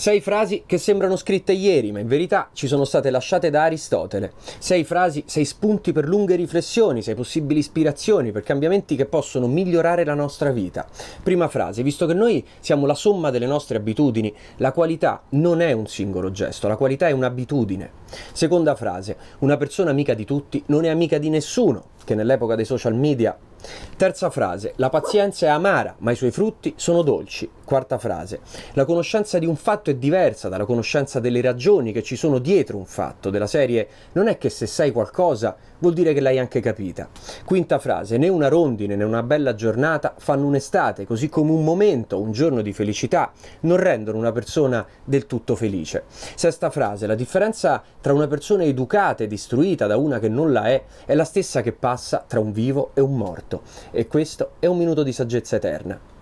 Sei frasi che sembrano scritte ieri, ma in verità ci sono state lasciate da Aristotele. Sei frasi, sei spunti per lunghe riflessioni, sei possibili ispirazioni per cambiamenti che possono migliorare la nostra vita. Prima frase, visto che noi siamo la somma delle nostre abitudini, la qualità non è un singolo gesto, la qualità è un'abitudine. Seconda frase, una persona amica di tutti non è amica di nessuno, che nell'epoca dei social media Terza frase, la pazienza è amara, ma i suoi frutti sono dolci. Quarta frase, la conoscenza di un fatto è diversa dalla conoscenza delle ragioni che ci sono dietro un fatto, della serie non è che se sai qualcosa vuol dire che l'hai anche capita. Quinta frase, né una rondine né una bella giornata fanno un'estate, così come un momento, un giorno di felicità non rendono una persona del tutto felice. Sesta frase, la differenza tra una persona educata ed istruita da una che non la è è la stessa che passa tra un vivo e un morto. E questo è un minuto di saggezza eterna.